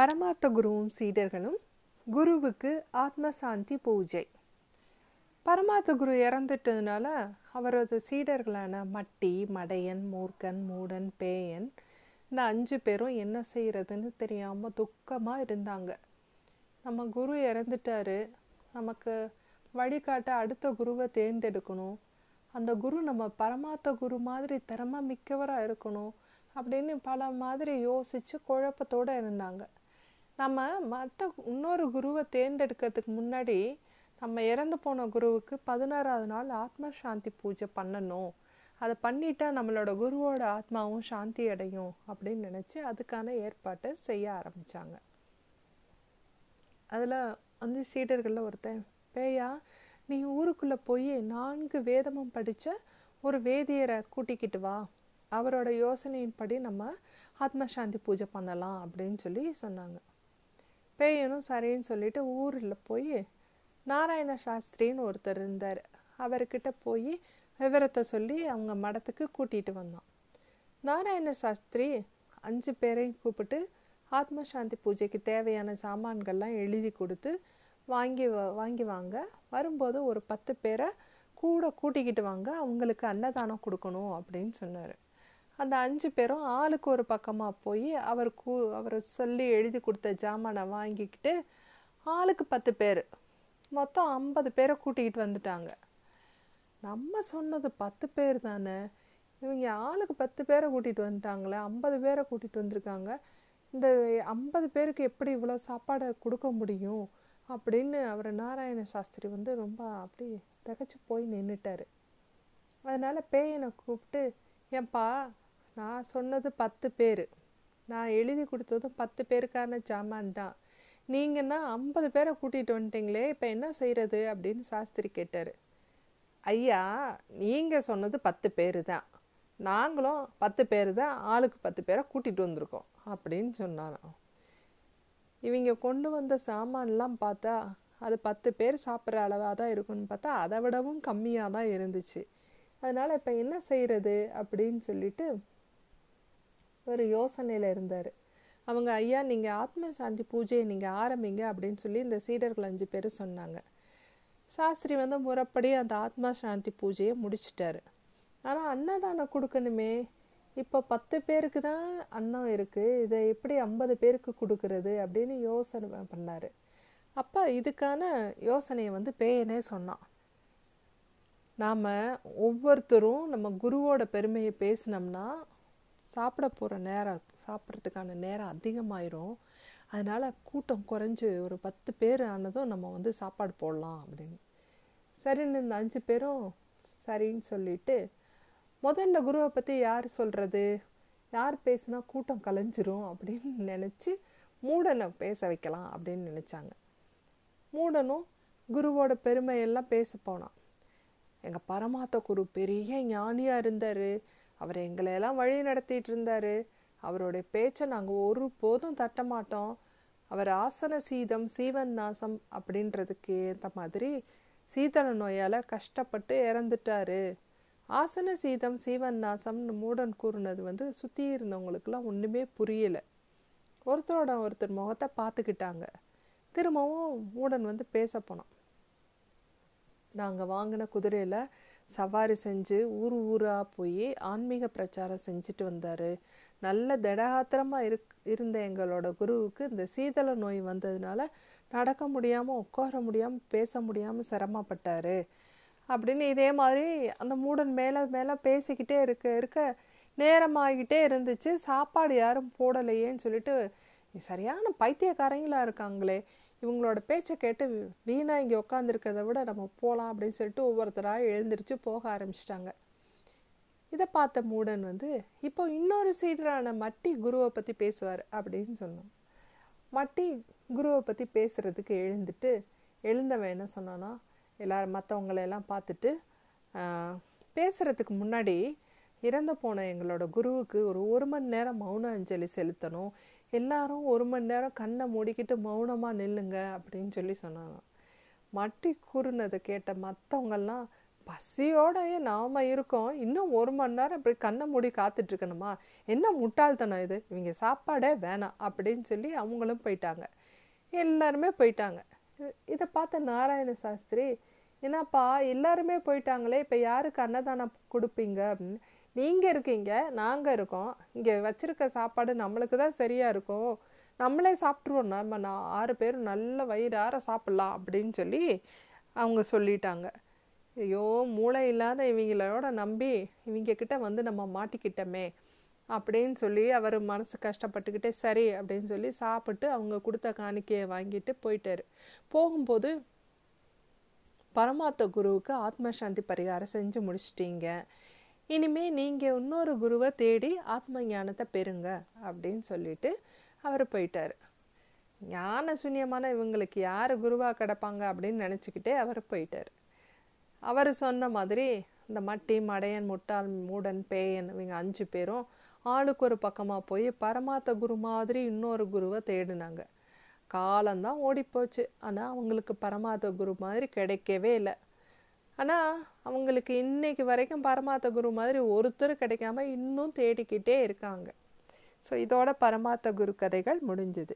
பரமார்த்த குருவும் சீடர்களும் குருவுக்கு ஆத்ம சாந்தி பூஜை. பரமார்த்த குரு இறந்துட்டதுனால அவரது சீடர்களான மட்டி மடையன் மூர்க்கன் மூடன் பேயன் இந்த அஞ்சு பேரும் என்ன செய்கிறதுன்னு தெரியாமல் துக்கமாக இருந்தாங்க. நம்ம குரு இறந்துட்டாரு. நமக்கு வழிகாட்ட அடுத்த குருவை தேர்ந்தெடுக்கணும். அந்த குரு நம்ம பரமார்த்த குரு மாதிரி திறமை மிக்கவராக இருக்கணும் அப்படின்னு பல மாதிரி யோசித்து குழப்பத்தோடு இருந்தாங்க. நம்ம மற்ற இன்னொரு குருவை தேர்ந்தெடுக்கிறதுக்கு முன்னாடி நம்ம இறந்து போன குருவுக்கு பதினாறாவது நாள் ஆத்ம சாந்தி பூஜை பண்ணணும். அதை பண்ணிட்டா நம்மளோட குருவோட ஆத்மாவும் சாந்தி அடையும் அப்படின்னு நினச்சி அதுக்கான ஏற்பாட்டை செய்ய ஆரம்பித்தாங்க அதில் வந்து சீடர்களில் ஒருத்தன் பேயா நீ ஊருக்குள்ளே போய் நான்கு வேதமும் படித்த ஒரு வேதியரை கூட்டிக்கிட்டு வா. அவரோட யோசனையின்படி நம்ம ஆத்மசாந்தி பூஜை பண்ணலாம் அப்படின்னு சொல்லி சொன்னாங்க. பேயனும் சரின்னு சொல்லிட்டு ஊரில் போய் நாராயண சாஸ்திரின்னு ஒருத்தர் இருந்தார். அவர்கிட்ட போய் விவரத்தை சொல்லி அவங்க மடத்துக்கு கூட்டிகிட்டு வந்தோம் நாராயண சாஸ்திரி அஞ்சு பேரையும் கூப்பிட்டு ஆத்மசாந்தி பூஜைக்கு தேவையான சாமான்கள்லாம் எழுதி கொடுத்து வாங்கி வாங்கி வாங்க. வரும்போது ஒரு பத்து பேரை கூட கூட்டிக்கிட்டு வாங்க. அவங்களுக்கு அன்னதானம் கொடுக்கணும் அப்படின்னு சொன்னார். அந்த அஞ்சு பேரும் ஆளுக்கு ஒரு பக்கமாக போய் அவர் கூ அவர் சொல்லி எழுதி கொடுத்த ஜாமானை வாங்கிக்கிட்டு ஆளுக்கு பத்து பேர். மொத்தம் ஐம்பது பேரை கூட்டிக்கிட்டு வந்துட்டாங்க. நம்ம சொன்னது பத்து பேர் தானே? இவங்க ஆளுக்கு பத்து பேரை கூட்டிகிட்டு வந்துட்டாங்களே ஐம்பது பேரை கூட்டிகிட்டு வந்திருக்காங்க. இந்த ஐம்பது பேருக்கு எப்படி இவ்வளோ சாப்பாடை கொடுக்க முடியும்? அப்படின்னு அவர் நாராயண சாஸ்திரி வந்து ரொம்ப அப்படி திகச்சு போய் நின்றுட்டார் அதனால் பேயனை கூப்பிட்டு ஏன்பா நான் சொன்னது பத்து பேர். நான் எழுதி கொடுத்ததும் பத்து பேருக்கான ஜாமான் தான். நீங்கன்னா ஐம்பது பேரை கூட்டிகிட்டு வந்துட்டீங்களே இப்போ என்ன செய்கிறது அப்படின்னு சாஸ்திரி கேட்டார். ஐயா நீங்கள் சொன்னது பத்து பேர் தான். நாங்களும் பத்து பேர் தான் ஆளுக்கு பத்து பேரை கூட்டிகிட்டு வந்திருக்கோம் அப்படின்னு சொன்னாராம். இவங்க கொண்டு வந்த சாமான்லாம் பார்த்தா அது பத்து பேர் சாப்பிட்ற அளவாக தான் இருக்கும்னு பார்த்தா அதை விடவும் கம்மியாக தான் இருந்துச்சு. அதனால் இப்போ என்ன செய்கிறது அப்படின்னு சொல்லிட்டு ஒரு யோசனையில் இருந்தார். அவங்க ஐயா நீங்கள் ஆத்ம சாந்தி பூஜையை நீங்கள் ஆரம்பிங்க அப்படின்னு சொல்லி இந்த சீடர்கள் அஞ்சு பேர் சொன்னாங்க. சாஸ்திரி வந்து முறைப்படி அந்த ஆத்மா சாந்தி பூஜையை முடிச்சிட்டாரு. ஆனால் அன்னதானம் கொடுக்கணுமே. இப்போ பத்து பேருக்கு தான் அன்னம் இருக்குது இதை எப்படி ஐம்பது பேருக்கு கொடுக்கறது? அப்படின்னு யோசனை பண்ணார். அப்போ இதுக்கான யோசனையை வந்து பேயனே சொன்னான். நாம் ஒவ்வொருத்தரும் நம்ம குருவோட பெருமையை பேசினோம்னா சாப்பிட போகிற நேரம் சாப்பிட்றதுக்கான நேரம் அதிகமாயிரும். அதனால் கூட்டம் குறைஞ்சி ஒரு பத்து பேர் ஆனதும் நம்ம வந்து சாப்பாடு போடலாம் அப்படின்னு. சரின்னு இந்த அஞ்சு பேரும் சரின்னு சொல்லிட்டு முதல்ல குருவை பற்றி யார் சொல்கிறது யார் பேசுனா கூட்டம் கலைஞ்சிரும் அப்படின்னு நினச்சி மூடனை பேச வைக்கலாம் அப்படின்னு நினச்சாங்க. மூடனும் குருவோட பெருமையெல்லாம் பேச போனான். எங்கள் பரமாத்த குரு பெரிய ஞானியாக இருந்தார். அவர் எங்களையெல்லாம் வழி நடத்திட்டு இருந்தார் அவருடைய பேச்சை நாங்கள் ஒரு போதும் தட்ட மாட்டோம். அவர் ஆசன சீதம் சீவன் நாசம் அப்படின்றதுக்கு ஏற்ற மாதிரி சீதள நோயால் கஷ்டப்பட்டு இறந்துட்டாரு. ஆசன சீதம் சீவன் நாசம்னு மூடன் கூறுனது வந்து சுற்றி இருந்தவங்களுக்கெல்லாம் ஒன்றுமே புரியலை. ஒருத்தரோட ஒருத்தர் முகத்தை பார்த்துக்கிட்டாங்க. திரும்பவும் மூடன் வந்து பேச போனோம் நாங்கள் வாங்கின குதிரையில் சவாரி செஞ்சு ஊர் ஊராக போய் ஆன்மீக பிரச்சாரம் செஞ்சுட்டு வந்தார். நல்ல திடகாத்திரமாக இருக் இருந்த எங்களோட குருவுக்கு இந்த சீதள நோய் வந்ததுனால நடக்க முடியாமல் உட்கார முடியாமல் பேச முடியாமல் சிரமப்பட்டார். அப்படின்னு இதே மாதிரி அந்த மூடன் மேலே மேலே பேசிக்கிட்டே இருக்க இருக்க நேரமாகிட்டே இருந்துச்சு. சாப்பாடு யாரும் போடலையேன்னு சொல்லிட்டு சரியான பைத்தியக்காரங்களாக இருக்காங்களே இவங்களோட பேச்சை கேட்டு வீணாக இங்கே உட்காந்துருக்கிறத விட நம்ம போகலாம் அப்படின்னு சொல்லிட்டு ஒவ்வொருத்தராக எழுந்திரிச்சு போக ஆரம்பிச்சிட்டாங்க. இதை பார்த்த மூடன் வந்து இப்போ இன்னொரு சீடரான மட்டி குருவை பற்றி பேசுவார் அப்படின்னு சொன்னோம் மட்டி குருவை பற்றி பேசுகிறதுக்கு எழுந்துட்டு எழுந்தவன் என்ன சொன்னான்னா எல்லாரும் மற்றவங்களையெல்லாம் பார்த்துட்டு பேசுகிறதுக்கு முன்னாடி இறந்து போன எங்களோட குருவுக்கு ஒரு ஒரு மணி நேரம் மௌன அஞ்சலி செலுத்தணும். எல்லாரும் ஒரு மணி நேரம் கண்ணை மூடிக்கிட்டு மௌனமாக நில்லுங்க அப்படின்னு சொல்லி சொன்னாங்க. மட்டி கூறுனதை கேட்ட மற்றவங்கெல்லாம் பசியோடையே நாம இருக்கோம். இன்னும் ஒரு மணி நேரம் இப்படி கண்ணை மூடி காத்துட்டு இருக்கணுமா என்ன முட்டாள்தனம் இது? இவங்க சாப்பாடே வேணாம் அப்படின்னு சொல்லி அவங்களும் போயிட்டாங்க. எல்லாருமே போயிட்டாங்க. இதை பார்த்த நாராயண சாஸ்திரி என்னப்பா எல்லாருமே போயிட்டாங்களே இப்போ யாருக்கு அன்னதானம் கொடுப்பீங்க அப்படின்னு? நீங்கள் இருக்கீங்க நாங்கள் இருக்கோம். இங்கே வச்சுருக்க சாப்பாடு நம்மளுக்கு தான் சரியாக இருக்கும். நம்மளே சாப்பிட்ருவோம் நம்ம நான் ஆறு பேரும் நல்ல வயிறார சாப்பிட்லாம் அப்படின்னு சொல்லி அவங்க சொல்லிட்டாங்க. ஐயோ மூளை இல்லாத இவங்களோட நம்பி இவங்க கிட்ட வந்து நம்ம மாட்டிக்கிட்டோமே அப்படின்னு சொல்லி அவர் மனசு கஷ்டப்பட்டுக்கிட்டே சரி அப்படின்னு சொல்லி சாப்பிட்டு அவங்க கொடுத்த காணிக்கையை வாங்கிட்டு போயிட்டாரு. போகும்போது பரமாத்த குருவுக்கு ஆத்ம சாந்தி பரிகாரம் செஞ்சு முடிச்சிட்டீங்க. இனிமே நீங்கள் இன்னொரு குருவை தேடி ஆத்ம ஞானத்தை பெறுங்க அப்படின்னு சொல்லிட்டு அவர் போயிட்டார். ஞான சூன்யமான இவங்களுக்கு யார் குருவாக கிடப்பாங்க அப்படின்னு நினச்சிக்கிட்டே அவர் போயிட்டார். அவர் சொன்ன மாதிரி இந்த மட்டி மடையன் முட்டாள் மூடன் பேயன் இவங்க அஞ்சு பேரும் ஆளுக்கு ஒரு பக்கமாக போய் பரமாத்த குரு மாதிரி இன்னொரு குருவை தேடினாங்க. காலம்தான் ஓடிப்போச்சு. ஆனால் அவங்களுக்கு பரமாத்த குரு மாதிரி கிடைக்கவே இல்லை. ஆனால் அவங்களுக்கு இன்னைக்கு வரைக்கும் பரமாத்த குரு மாதிரி ஒருத்தர் கிடைக்காம இன்னும் தேடிக்கிட்டே இருக்காங்க. ஸோ இதோட பரமாத்த குரு கதைகள் முடிஞ்சுது.